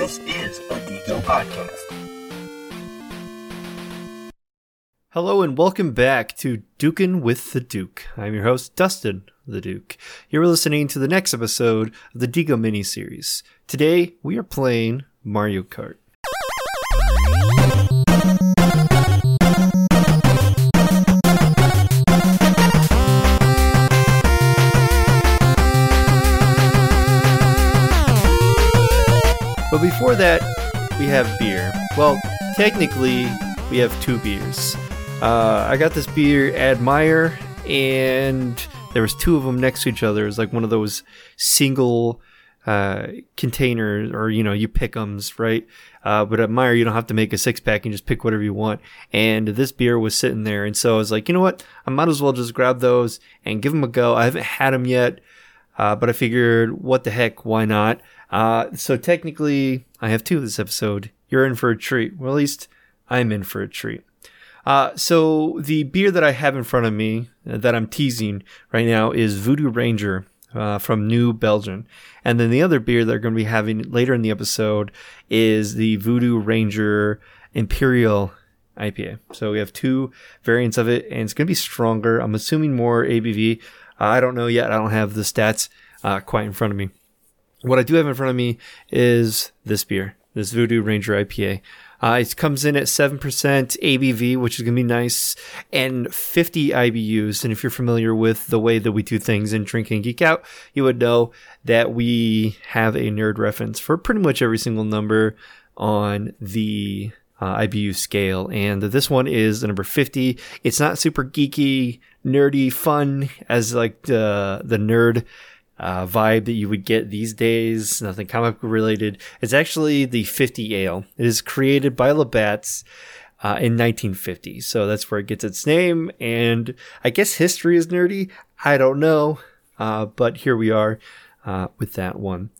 This is a Deco podcast. Hello and welcome back to Dukin' with the Duke. I'm your host, Dustin the Duke. You're listening to the next episode of the Deco miniseries. Today, we are playing Mario Kart. But before that, we have beer. Well, technically, we have two beers. Uh, I got this beer at Admire, and there was two of them next to each other. It was like one of those single uh, containers, or you know, you pick 'ems, right? Uh, but at Meijer, you don't have to make a six pack and just pick whatever you want. And this beer was sitting there, and so I was like, you know what? I might as well just grab those and give them a go. I haven't had them yet, uh, but I figured, what the heck? Why not? Uh, so technically, I have two of this episode. You're in for a treat. Well, at least I'm in for a treat. Uh, so the beer that I have in front of me uh, that I'm teasing right now is Voodoo Ranger uh, from New Belgium. And then the other beer they're going to be having later in the episode is the Voodoo Ranger Imperial IPA. So we have two variants of it, and it's going to be stronger. I'm assuming more ABV. I don't know yet. I don't have the stats uh, quite in front of me. What I do have in front of me is this beer, this Voodoo Ranger IPA. Uh, it comes in at 7% ABV, which is going to be nice, and 50 IBUs. And if you're familiar with the way that we do things in Drink and Geek Out, you would know that we have a nerd reference for pretty much every single number on the uh, IBU scale. And this one is the number 50. It's not super geeky, nerdy, fun as like the, the nerd uh, vibe that you would get these days, nothing comic related. It's actually the 50 ale. It is created by Labatt's uh, in 1950. So that's where it gets its name. And I guess history is nerdy. I don't know. Uh, but here we are uh, with that one.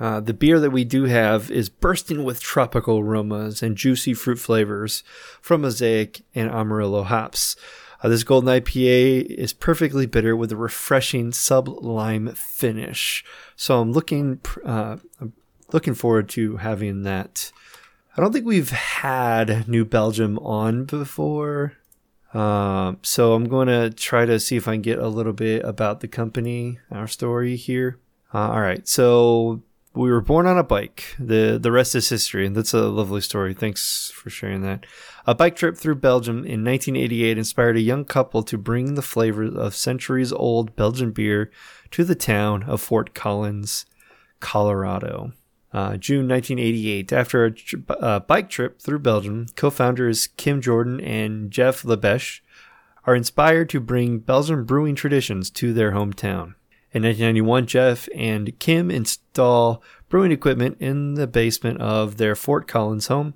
Uh, the beer that we do have is bursting with tropical aromas and juicy fruit flavors from Mosaic and Amarillo hops. Uh, this golden IPA is perfectly bitter with a refreshing sublime finish. So I'm looking uh, I'm looking forward to having that. I don't think we've had New Belgium on before. Um, so I'm going to try to see if I can get a little bit about the company, our story here. Uh, all right. So we were born on a bike. The the rest is history, and that's a lovely story. Thanks for sharing that. A bike trip through Belgium in 1988 inspired a young couple to bring the flavor of centuries old Belgian beer to the town of Fort Collins, Colorado. Uh, June 1988, after a uh, bike trip through Belgium, co founders Kim Jordan and Jeff Lebesch are inspired to bring Belgian brewing traditions to their hometown. In 1991, Jeff and Kim install brewing equipment in the basement of their Fort Collins home.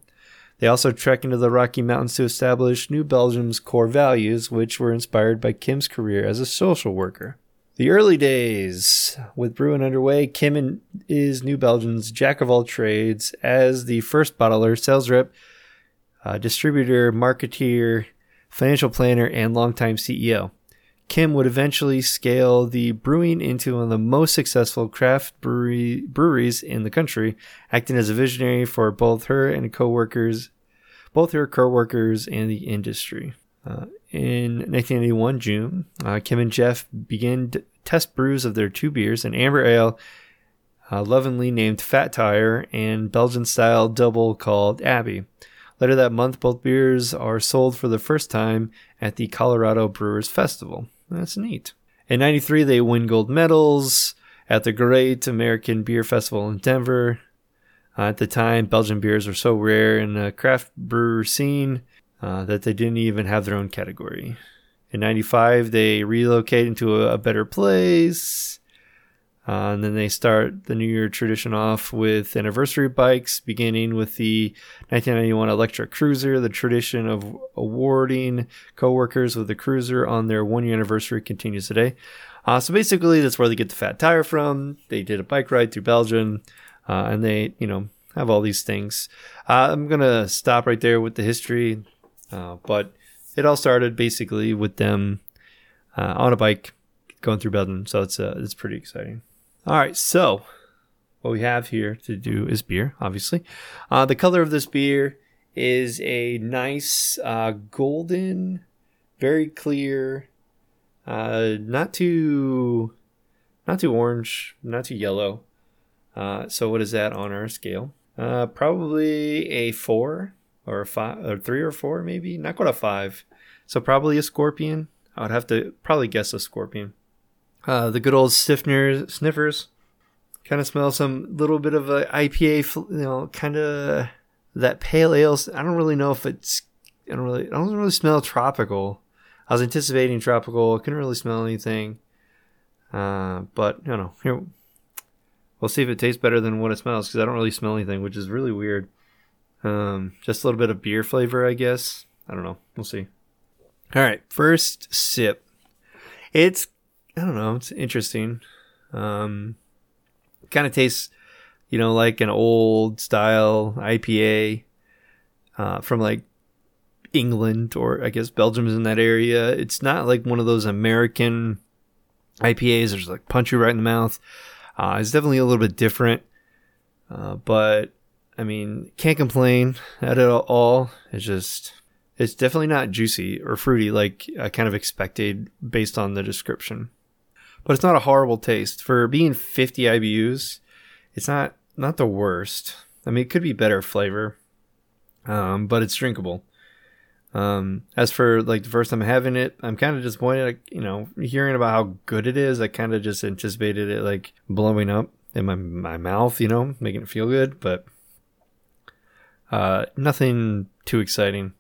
They also trek into the Rocky Mountains to establish New Belgium's core values, which were inspired by Kim's career as a social worker. The early days with brewing underway, Kim is New Belgium's jack of all trades as the first bottler, sales rep, uh, distributor, marketeer, financial planner, and longtime CEO. Kim would eventually scale the brewing into one of the most successful craft brewery, breweries in the country, acting as a visionary for both her and coworkers, both her coworkers and the industry. Uh, in 1981 June, uh, Kim and Jeff began test brews of their two beers, an amber ale, uh, lovingly named Fat Tire, and Belgian style double called Abbey. Later that month, both beers are sold for the first time at the Colorado Brewers Festival. That's neat. In 93, they win gold medals at the Great American Beer Festival in Denver. Uh, at the time, Belgian beers were so rare in the craft brewer scene uh, that they didn't even have their own category. In 95, they relocate into a, a better place. Uh, and then they start the New Year tradition off with anniversary bikes, beginning with the 1991 Electric Cruiser. The tradition of awarding coworkers with the Cruiser on their one year anniversary continues today. Uh, so basically, that's where they get the fat tire from. They did a bike ride through Belgium, uh, and they, you know, have all these things. Uh, I'm gonna stop right there with the history, uh, but it all started basically with them uh, on a bike going through Belgium. So it's it's pretty exciting. All right, so what we have here to do is beer, obviously. Uh, the color of this beer is a nice uh, golden, very clear, uh, not too, not too orange, not too yellow. Uh, so what is that on our scale? Uh, probably a four or a five or three or four, maybe not quite a five. So probably a scorpion. I would have to probably guess a scorpion. Uh, the good old sniffers, sniffers. Kind of smell some little bit of a IPA, you know, kind of that pale ale. I don't really know if it's. I don't really. I don't really smell tropical. I was anticipating tropical. Couldn't really smell anything. Uh, but you know, here we'll see if it tastes better than what it smells because I don't really smell anything, which is really weird. Um, just a little bit of beer flavor, I guess. I don't know. We'll see. All right, first sip. It's I don't know. It's interesting. Um, kind of tastes, you know, like an old style IPA uh, from like England or I guess Belgium is in that area. It's not like one of those American IPAs. There's like punch you right in the mouth. Uh, it's definitely a little bit different, uh, but I mean, can't complain at all. It's just, it's definitely not juicy or fruity like I kind of expected based on the description but it's not a horrible taste for being 50 IBUs. It's not not the worst. I mean, it could be better flavor, um, but it's drinkable. Um, as for like the first time having it, I'm kind of disappointed. Like, you know, hearing about how good it is, I kind of just anticipated it like blowing up in my my mouth, you know, making it feel good, but uh, nothing too exciting.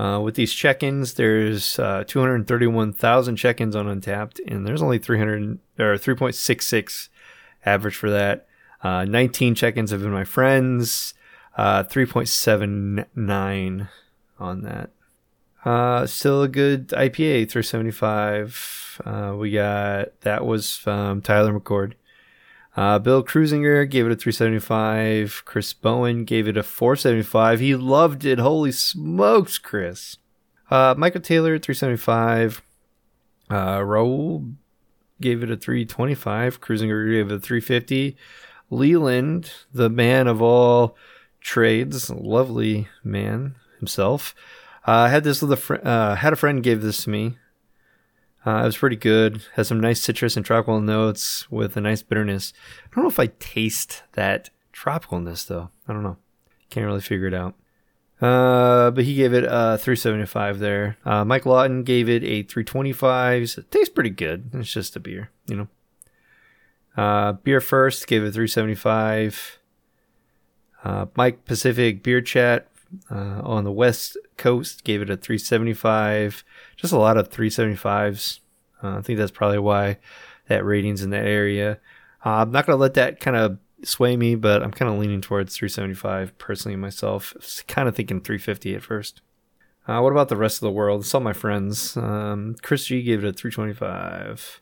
Uh, with these check-ins, there's uh, 231,000 check-ins on Untappd, and there's only 300 or 3.66 average for that. Uh, 19 check-ins have been my friends. Uh, 3.79 on that. Uh, still a good IPA, 375. Uh, we got that was from Tyler McCord. Uh, Bill Cruisinger gave it a 375. Chris Bowen gave it a 475. He loved it. Holy smokes, Chris. Uh, Michael Taylor, 375. Uh, Raul gave it a 325. Cruisinger gave it a 350. Leland, the man of all trades, lovely man himself. I uh, had this with a fr- uh, had a friend give this to me. Uh, it was pretty good. Has some nice citrus and tropical notes with a nice bitterness. I don't know if I taste that tropicalness though. I don't know. Can't really figure it out. Uh, but he gave it a 375 there. Uh, Mike Lawton gave it a 325. So it tastes pretty good. It's just a beer, you know. Uh, beer first gave it 375. Uh, Mike Pacific Beer Chat uh, on the West Coast gave it a 375. Just a lot of 375s. Uh, I think that's probably why that rating's in that area. Uh, I'm not going to let that kind of sway me, but I'm kind of leaning towards 375 personally myself. Kind of thinking 350 at first. Uh, what about the rest of the world? Some of my friends. Um, Chris G gave it a 325.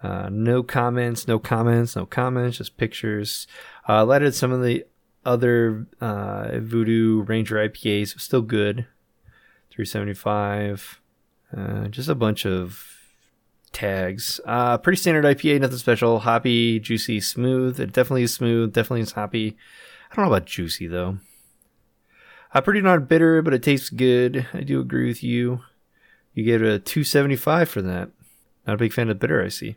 Uh, no comments, no comments, no comments, just pictures. Uh, lettered some of the other uh, Voodoo Ranger IPAs, still good. 375. Uh, just a bunch of tags. Uh, pretty standard IPA, nothing special. Hoppy, juicy, smooth. It definitely is smooth. Definitely is hoppy. I don't know about juicy though. Uh, pretty not bitter, but it tastes good. I do agree with you. You get a 275 for that. Not a big fan of bitter, I see.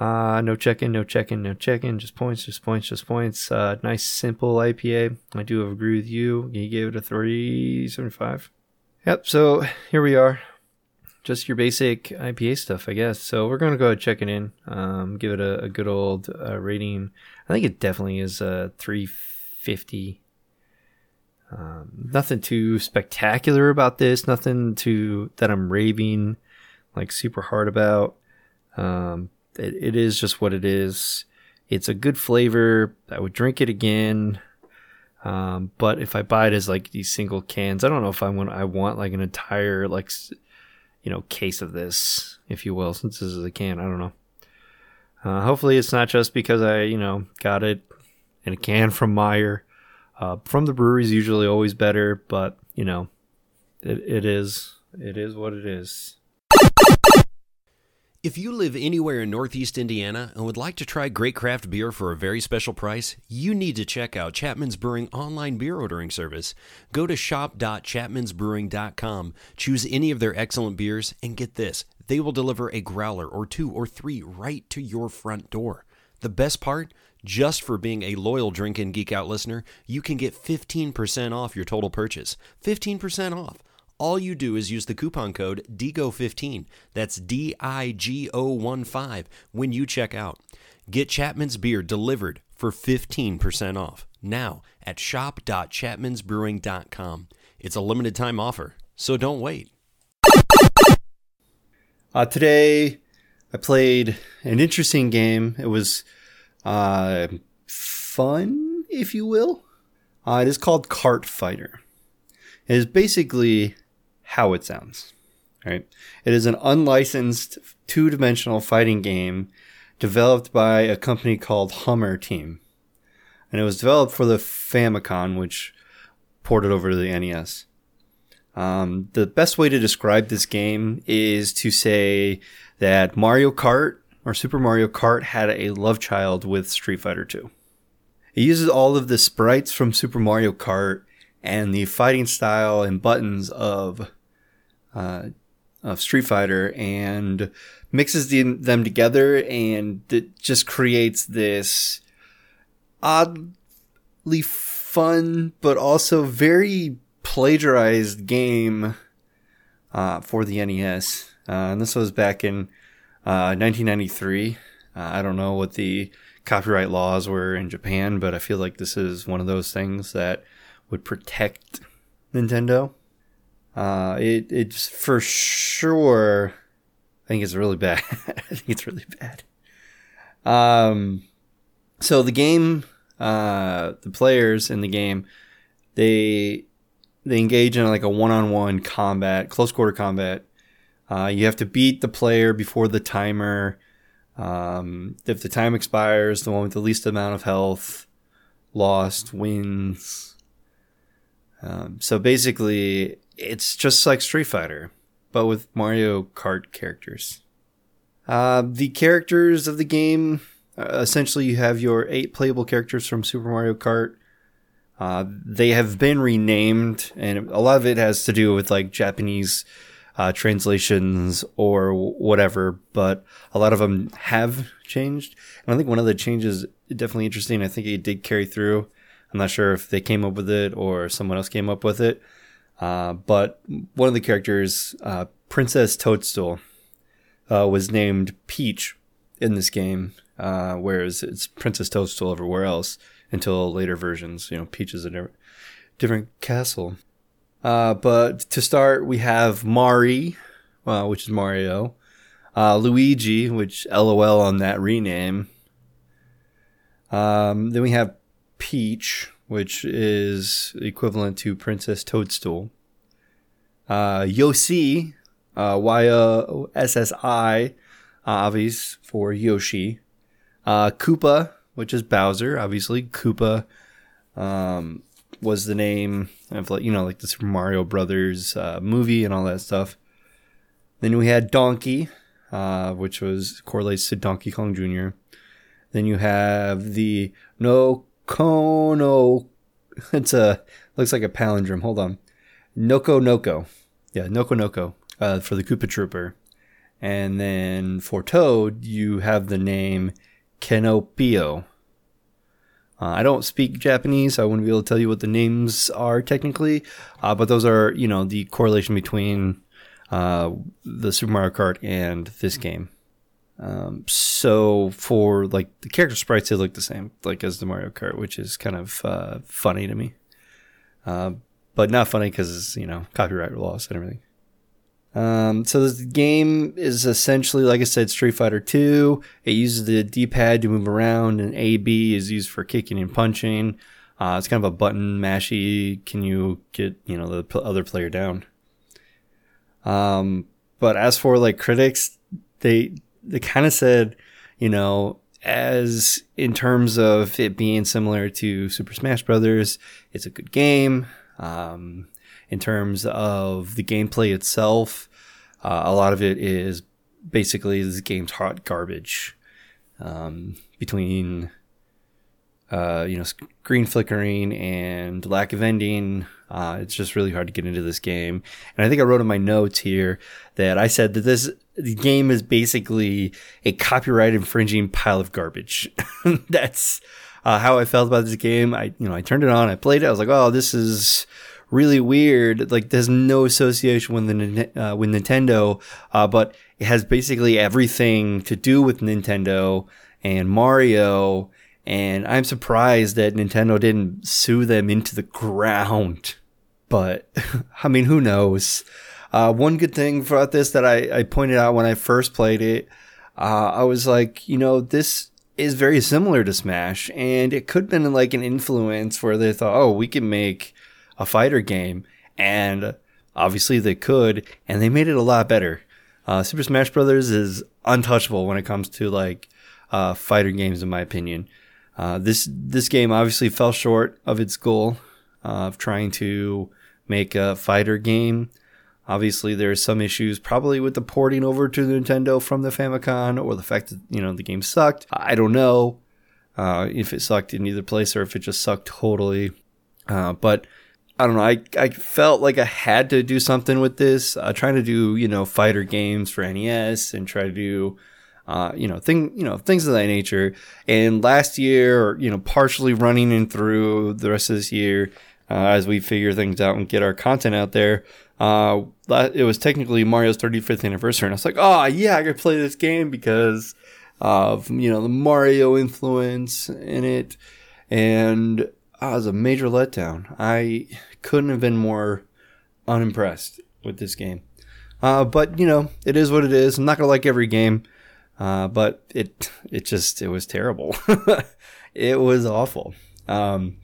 Uh, no check-in, no check-in, no check-in. Just points, just points, just points. Uh, nice, simple IPA. I do agree with you. You gave it a 375. Yep, so here we are. Just your basic IPA stuff, I guess. So we're going to go ahead check it in. Um, give it a, a good old uh, rating. I think it definitely is a 350. Um, nothing too spectacular about this. Nothing to that I'm raving like super hard about. Um, it, it is just what it is. It's a good flavor. I would drink it again. Um, but if I buy it as like these single cans, I don't know if I want I want like an entire like you know case of this, if you will, since this is a can. I don't know. Uh, hopefully, it's not just because I you know got it in a can from Meijer. Uh, from the brewery is usually always better, but you know, it, it is it is what it is. If you live anywhere in Northeast Indiana and would like to try great craft beer for a very special price, you need to check out Chapman's Brewing online beer ordering service. Go to shop.chapmansbrewing.com, choose any of their excellent beers, and get this they will deliver a growler or two or three right to your front door. The best part? Just for being a loyal Drink and Geek Out listener, you can get 15% off your total purchase. 15% off. All you do is use the coupon code DIGO15. That's D I G O 1 5 when you check out. Get Chapman's beer delivered for 15% off now at shop.chapmansbrewing.com. It's a limited time offer, so don't wait. Uh, today, I played an interesting game. It was uh, fun, if you will. Uh, it is called Kart Fighter. It is basically how it sounds. Right? It is an unlicensed two dimensional fighting game developed by a company called Hummer Team. And it was developed for the Famicom, which ported over to the NES. Um, the best way to describe this game is to say that Mario Kart or Super Mario Kart had a love child with Street Fighter 2. It uses all of the sprites from Super Mario Kart and the fighting style and buttons of uh, of Street Fighter and mixes the, them together, and it just creates this oddly fun but also very plagiarized game uh, for the NES. Uh, and this was back in 1993. Uh, uh, I don't know what the copyright laws were in Japan, but I feel like this is one of those things that would protect Nintendo. Uh, it it's for sure. I think it's really bad. I think it's really bad. Um, so the game, uh, the players in the game, they they engage in like a one-on-one combat, close quarter combat uh, you have to beat the player before the timer. Um, if the time expires, the one with the least amount of health lost wins. Um, so basically, it's just like Street Fighter, but with Mario Kart characters. Uh, the characters of the game uh, essentially, you have your eight playable characters from Super Mario Kart. Uh, they have been renamed, and a lot of it has to do with like Japanese uh, translations or whatever, but a lot of them have changed. And I think one of the changes definitely interesting. I think it did carry through. I'm not sure if they came up with it or someone else came up with it. Uh, but one of the characters, uh, Princess Toadstool, uh, was named Peach in this game, uh, whereas it's Princess Toadstool everywhere else until later versions. You know, Peach is a different, castle. Uh, but to start, we have Mari, which is Mario, Luigi, which LOL on that rename. Um, then we have Peach, which is equivalent to Princess Toadstool. Uh, Yoshi, uh, Y O S S I, obvious for Yoshi. Uh, Koopa, which is Bowser, obviously. Koopa um, was the name of like you know like the Super Mario Brothers uh, movie and all that stuff. Then we had Donkey, uh, which was correlates to Donkey Kong Jr. Then you have the No Kono. It's a looks like a palindrome. Hold on, Noko Noko. Yeah, Noko Noko uh, for the Koopa Trooper. And then for Toad, you have the name Kinopio. Uh, I don't speak Japanese, so I wouldn't be able to tell you what the names are technically, uh, but those are, you know, the correlation between uh, the Super Mario Kart and this game. Um, so for like the character sprites, they look the same, like as the Mario Kart, which is kind of uh, funny to me, uh, but not funny because you know copyright laws and everything. Um, so the game is essentially, like I said, Street Fighter 2. It uses the D-pad to move around, and AB is used for kicking and punching. Uh, it's kind of a button mashy. Can you get you know the other player down? Um, but as for like critics, they they kind of said, you know, as in terms of it being similar to Super Smash Brothers, it's a good game. Um, in terms of the gameplay itself. Uh, a lot of it is basically this game's hot garbage. Um, between uh, you know, screen flickering and lack of ending. Uh, it's just really hard to get into this game. And I think I wrote in my notes here that I said that this game is basically a copyright infringing pile of garbage. That's uh, how I felt about this game. I, you know, I turned it on, I played it, I was like, oh, this is really weird. Like, there's no association with the uh, with Nintendo, uh, but it has basically everything to do with Nintendo and Mario and I'm surprised that Nintendo didn't sue them into the ground. But, I mean, who knows? Uh, one good thing about this that I, I pointed out when I first played it, uh, I was like, you know, this is very similar to Smash, and it could have been like an influence where they thought, oh, we can make a fighter game. And obviously they could, and they made it a lot better. Uh, Super Smash Brothers is untouchable when it comes to like uh, fighter games, in my opinion. Uh, this this game obviously fell short of its goal of trying to make a fighter game. Obviously, there are some issues probably with the porting over to the Nintendo from the Famicom, or the fact that you know the game sucked. I don't know uh, if it sucked in either place or if it just sucked totally. Uh, but I don't know. I, I felt like I had to do something with this. Uh, trying to do you know fighter games for NES and try to do uh, you know, thing, you know, things of that nature. And last year, you know, partially running in through the rest of this year, uh, as we figure things out and get our content out there, uh, it was technically Mario's 35th anniversary, and I was like, oh yeah, I could play this game because of you know the Mario influence in it, and it was a major letdown. I couldn't have been more unimpressed with this game. Uh, but you know, it is what it is. I'm not gonna like every game. Uh, but it it just it was terrible. it was awful. Um,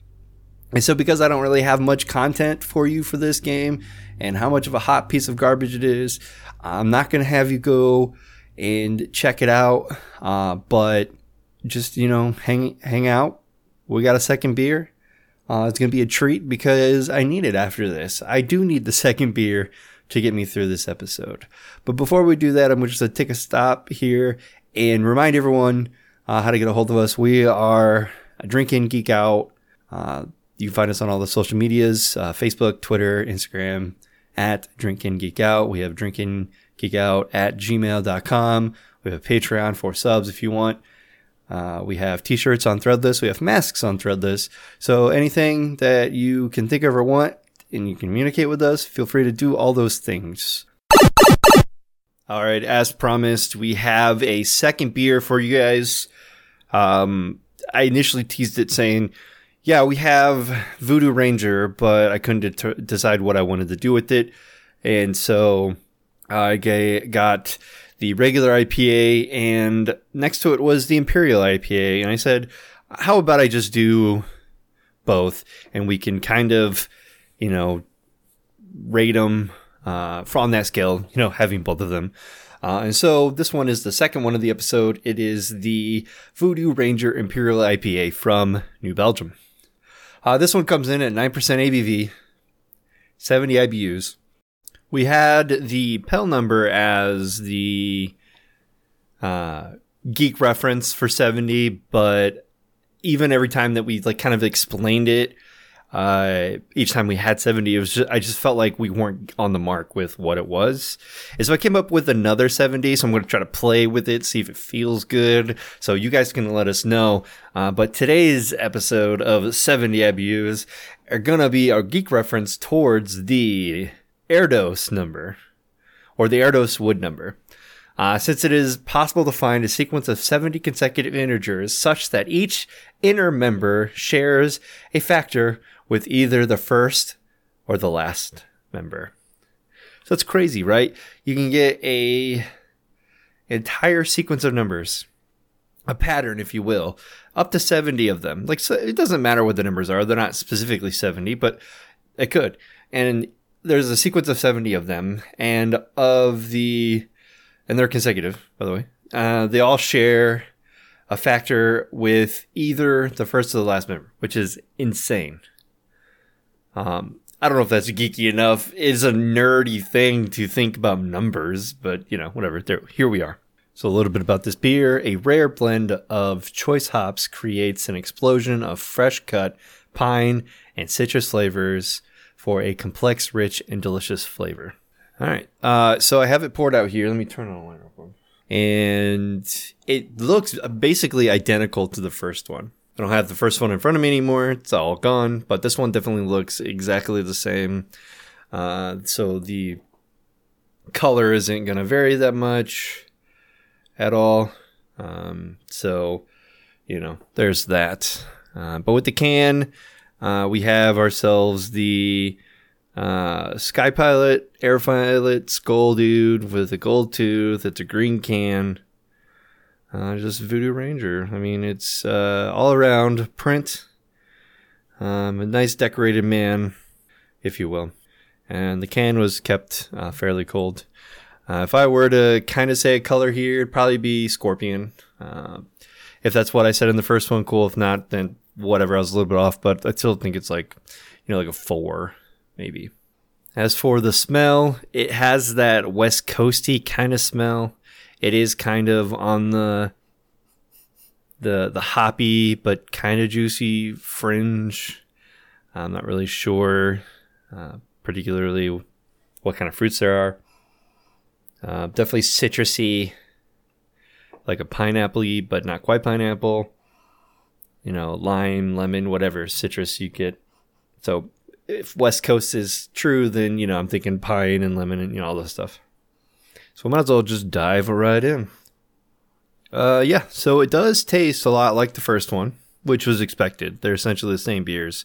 and so because I don't really have much content for you for this game and how much of a hot piece of garbage it is, I'm not going to have you go and check it out. Uh, but just, you know, hang, hang out. We got a second beer. Uh, it's going to be a treat because I need it after this. I do need the second beer to get me through this episode. But before we do that, I'm just going to take a stop here and remind everyone uh, how to get a hold of us. We are a Drink and Geek Out. Uh, you can find us on all the social medias uh, Facebook, Twitter, Instagram at Drink and Geek Out. We have Drink and Geek Out at gmail.com. We have Patreon for subs if you want. Uh, we have t-shirts on Threadless. We have masks on Threadless. So anything that you can think of or want, and you communicate with us, feel free to do all those things. All right, as promised, we have a second beer for you guys. Um, I initially teased it saying, yeah, we have Voodoo Ranger, but I couldn't decide what I wanted to do with it. And so I got the regular IPA, and next to it was the Imperial IPA. And I said, how about I just do both? And we can kind of you know, rate them uh, from that scale, you know, having both of them. Uh, and so this one is the second one of the episode. It is the Voodoo Ranger Imperial IPA from New Belgium. Uh, this one comes in at 9% ABV, 70 IBUs. We had the Pell number as the uh, geek reference for 70, but even every time that we like kind of explained it, uh, each time we had 70, it was just, I just felt like we weren't on the mark with what it was. And so I came up with another 70. So I'm going to try to play with it, see if it feels good. So you guys can let us know. Uh, but today's episode of 70 IBUs are going to be our geek reference towards the Erdos number or the Erdos wood number. Uh, since it is possible to find a sequence of 70 consecutive integers such that each inner member shares a factor with either the first or the last member. So it's crazy, right? You can get a entire sequence of numbers, a pattern, if you will, up to 70 of them. Like, so it doesn't matter what the numbers are. They're not specifically 70, but it could. And there's a sequence of 70 of them and of the, and they're consecutive, by the way. Uh, they all share a factor with either the first or the last member, which is insane. Um, I don't know if that's geeky enough. It's a nerdy thing to think about numbers, but you know, whatever. There, here we are. So, a little bit about this beer. A rare blend of choice hops creates an explosion of fresh cut pine and citrus flavors for a complex, rich, and delicious flavor. All right. Uh, so, I have it poured out here. Let me turn on the line real quick. And it looks basically identical to the first one. I don't have the first one in front of me anymore. It's all gone, but this one definitely looks exactly the same. Uh, so the color isn't going to vary that much at all. Um, so, you know, there's that. Uh, but with the can, uh, we have ourselves the uh, Sky Pilot, Air Pilot, Skull Dude with a gold tooth. It's a green can. Uh, just Voodoo Ranger. I mean, it's uh, all around print. Um, a nice decorated man, if you will. And the can was kept uh, fairly cold. Uh, if I were to kind of say a color here, it'd probably be Scorpion. Uh, if that's what I said in the first one, cool. If not, then whatever. I was a little bit off, but I still think it's like, you know, like a four, maybe. As for the smell, it has that West Coasty kind of smell. It is kind of on the the the hoppy but kind of juicy fringe. I'm not really sure, uh, particularly what kind of fruits there are. Uh, definitely citrusy, like a pineapple but not quite pineapple. You know, lime, lemon, whatever citrus you get. So if West Coast is true, then you know I'm thinking pine and lemon and you know all this stuff. So we might as well just dive right in. Uh, yeah, so it does taste a lot like the first one, which was expected. They're essentially the same beers,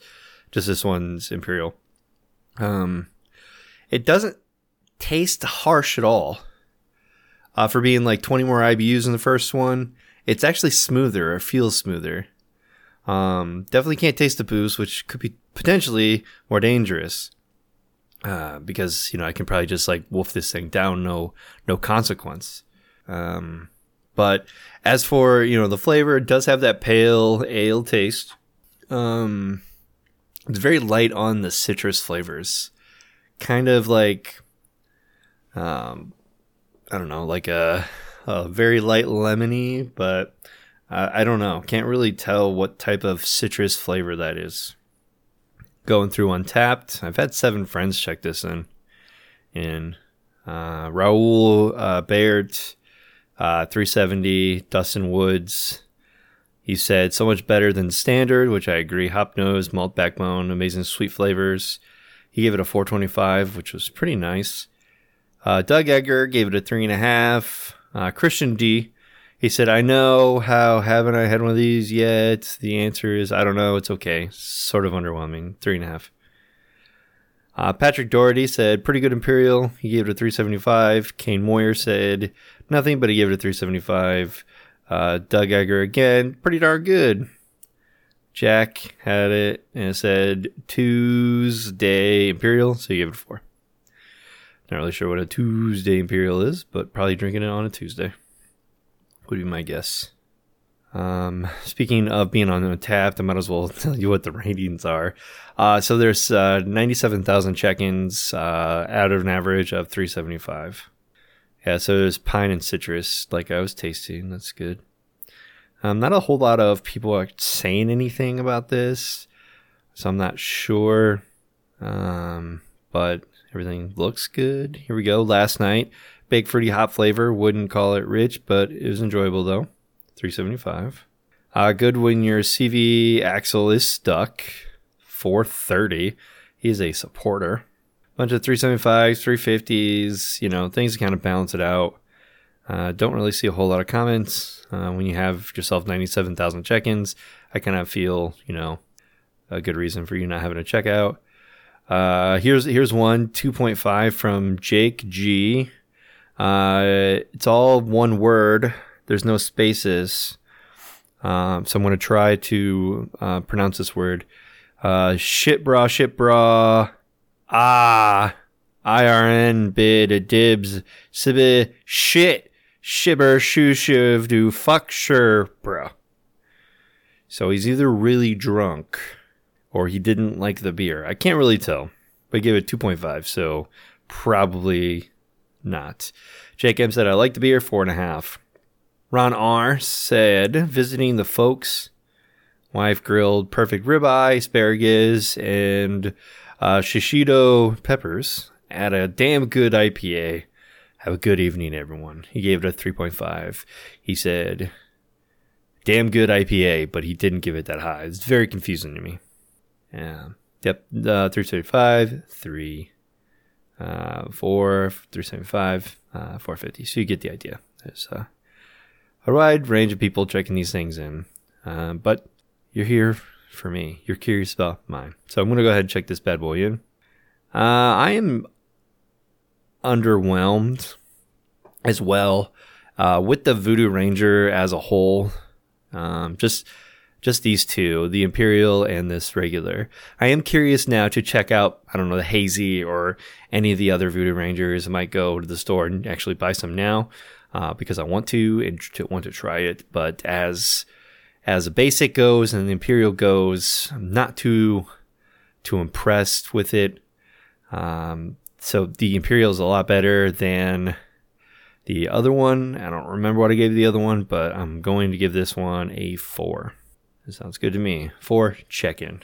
just this one's imperial. Um, it doesn't taste harsh at all. Uh, for being like 20 more IBUs in the first one, it's actually smoother or feels smoother. Um, definitely can't taste the booze, which could be potentially more dangerous. Uh, because you know I can probably just like wolf this thing down, no no consequence. Um, but as for you know the flavor, it does have that pale ale taste. Um, it's very light on the citrus flavors, kind of like, um, I don't know, like a, a very light lemony, but I, I don't know, can't really tell what type of citrus flavor that is going through Untappd. I've had seven friends check this in. In uh, Raul uh, Baird, uh, 370, Dustin Woods. He said so much better than standard, which I agree. Hop nose, malt backbone, amazing sweet flavors. He gave it a 425, which was pretty nice. Uh, Doug Egger gave it a three and a half. Uh, Christian D he said, I know how haven't I had one of these yet? The answer is I don't know. It's okay. Sort of underwhelming. Three and a half. Uh, Patrick Doherty said, pretty good Imperial. He gave it a 375. Kane Moyer said, nothing, but he gave it a 375. Uh, Doug Egger again, pretty darn good. Jack had it and it said Tuesday Imperial, so he gave it a four. Not really sure what a Tuesday Imperial is, but probably drinking it on a Tuesday would be my guess. Um, speaking of being on Untappd, I might as well tell you what the ratings are. Uh, so there's uh, 97,000 check-ins uh, out of an average of 375. Yeah, so there's pine and citrus, like I was tasting. That's good. Um, not a whole lot of people are saying anything about this, so I'm not sure. Um, but everything looks good. Here we go. Last night, Big fruity hop flavor. Wouldn't call it rich, but it was enjoyable though. 375. Uh, good when your CV axle is stuck. 430. He's a supporter. Bunch of 375s, 350s, you know, things to kind of balance it out. Uh, don't really see a whole lot of comments. Uh, when you have yourself 97,000 check ins, I kind of feel, you know, a good reason for you not having a checkout. Uh, here's here's one 2.5 from Jake G. Uh, it's all one word. There's no spaces. Um, so I'm going to try to uh, pronounce this word. Uh, shit bra, shit bra. Ah. IRN bid dibs. Sibby shit. Shibber shoo shiv do fuck sure bro. So he's either really drunk or he didn't like the beer. I can't really tell. but he gave it 2.5, so probably not. Jake M said, I like the beer, four and a half. Ron R said, visiting the folks, wife grilled perfect ribeye, asparagus, and uh, shishito peppers at a damn good IPA. Have a good evening, everyone. He gave it a 3.5. He said, damn good IPA, but he didn't give it that high. It's very confusing to me. Yeah. Yep. Uh, 375, 3, uh, 4, 375, uh, 450. So you get the idea. There's uh, a wide range of people checking these things in. Uh, but you're here for me. You're curious about mine. So I'm going to go ahead and check this bad boy in. Uh, I am underwhelmed as well uh, with the Voodoo Ranger as a whole. Um, just just these two, the Imperial and this regular. I am curious now to check out, I don't know, the Hazy or any of the other Voodoo Rangers. I might go to the store and actually buy some now uh, because I want to and to, want to try it. But as as a basic goes and the Imperial goes, I'm not too too impressed with it. Um, so the Imperial is a lot better than the other one. I don't remember what I gave the other one, but I'm going to give this one a four. That sounds good to me. Four, check in.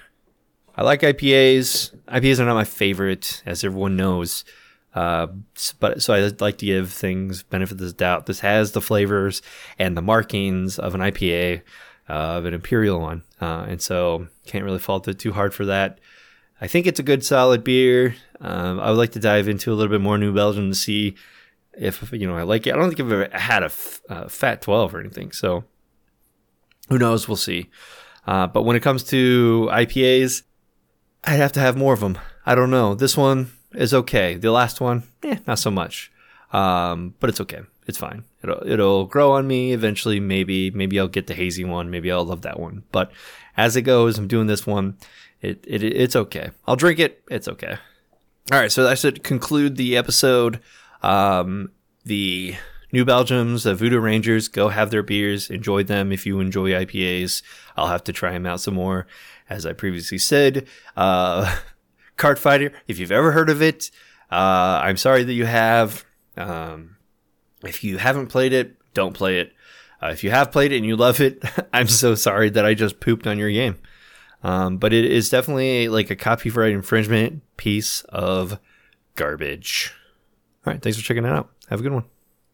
I like IPAs. IPAs are not my favorite, as everyone knows. Uh, but so I like to give things benefit of the doubt. This has the flavors and the markings of an IPA, uh, of an imperial one, uh, and so can't really fault it too hard for that. I think it's a good solid beer. Um, I would like to dive into a little bit more New Belgium to see if you know I like it. I don't think I've ever had a f- fat twelve or anything, so who knows? We'll see. Uh, but when it comes to IPAs, I'd have to have more of them. I don't know. This one is okay. The last one, eh, not so much. Um, but it's okay. It's fine. It'll it'll grow on me eventually. Maybe maybe I'll get the hazy one. Maybe I'll love that one. But as it goes, I'm doing this one. It, it it's okay. I'll drink it. It's okay. All right. So that should conclude the episode. Um, the New Belgiums, the Voodoo Rangers, go have their beers. Enjoy them if you enjoy IPAs. I'll have to try them out some more. As I previously said, uh, Kart Fighter, if you've ever heard of it, uh, I'm sorry that you have. Um, if you haven't played it, don't play it. Uh, if you have played it and you love it, I'm so sorry that I just pooped on your game. Um, but it is definitely like a copyright infringement piece of garbage. All right, thanks for checking it out. Have a good one.